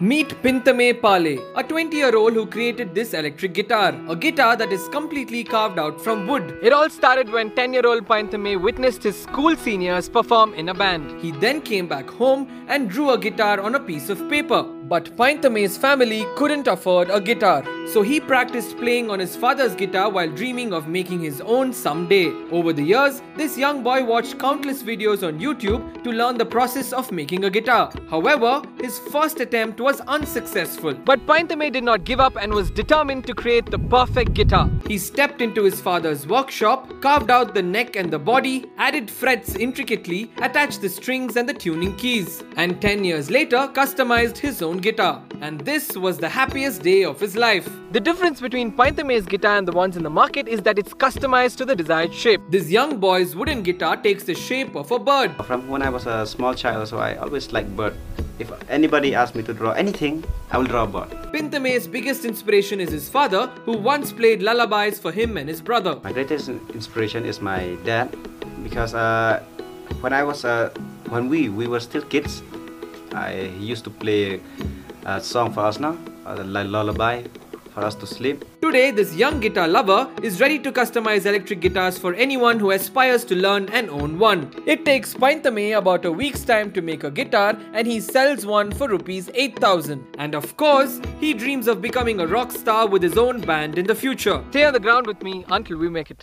Meet Pynthemme Pale, a 20 year old who created this electric guitar, a guitar that is completely carved out from wood. It all started when 10 year old Pynthemme witnessed his school seniors perform in a band. He then came back home and drew a guitar on a piece of paper. But Pynthemme's family couldn't afford a guitar, so he practiced playing on his father's guitar while dreaming of making his own someday. Over the years, this young boy watched countless videos on YouTube to learn the process of making a guitar. However, his first attempt was unsuccessful. But Pynthemme did not give up and was determined to create the perfect guitar. He stepped into his father's workshop, carved out the neck and the body, added frets intricately, attached the strings and the tuning keys, and 10 years later customized his own guitar. And this was the happiest day of his life. The difference between Pynthemme's guitar and the ones in the market is that it's customized to the desired shape. This young boy's wooden guitar takes the shape of a bird. From when I was a small child, so I always liked bird. If anybody asks me to draw anything, I will draw a bird. Pynthemme's biggest inspiration is his father, who once played lullabies for him and his brother. My greatest inspiration is my dad, because uh, when I was uh, when we we were still kids, I used to play a song for us now, a lullaby for us to sleep. Today, this young guitar lover is ready to customize electric guitars for anyone who aspires to learn and own one. It takes Pynthemme about a week's time to make a guitar and he sells one for rupees 8000. And of course, he dreams of becoming a rock star with his own band in the future. Stay on the ground with me until we make it.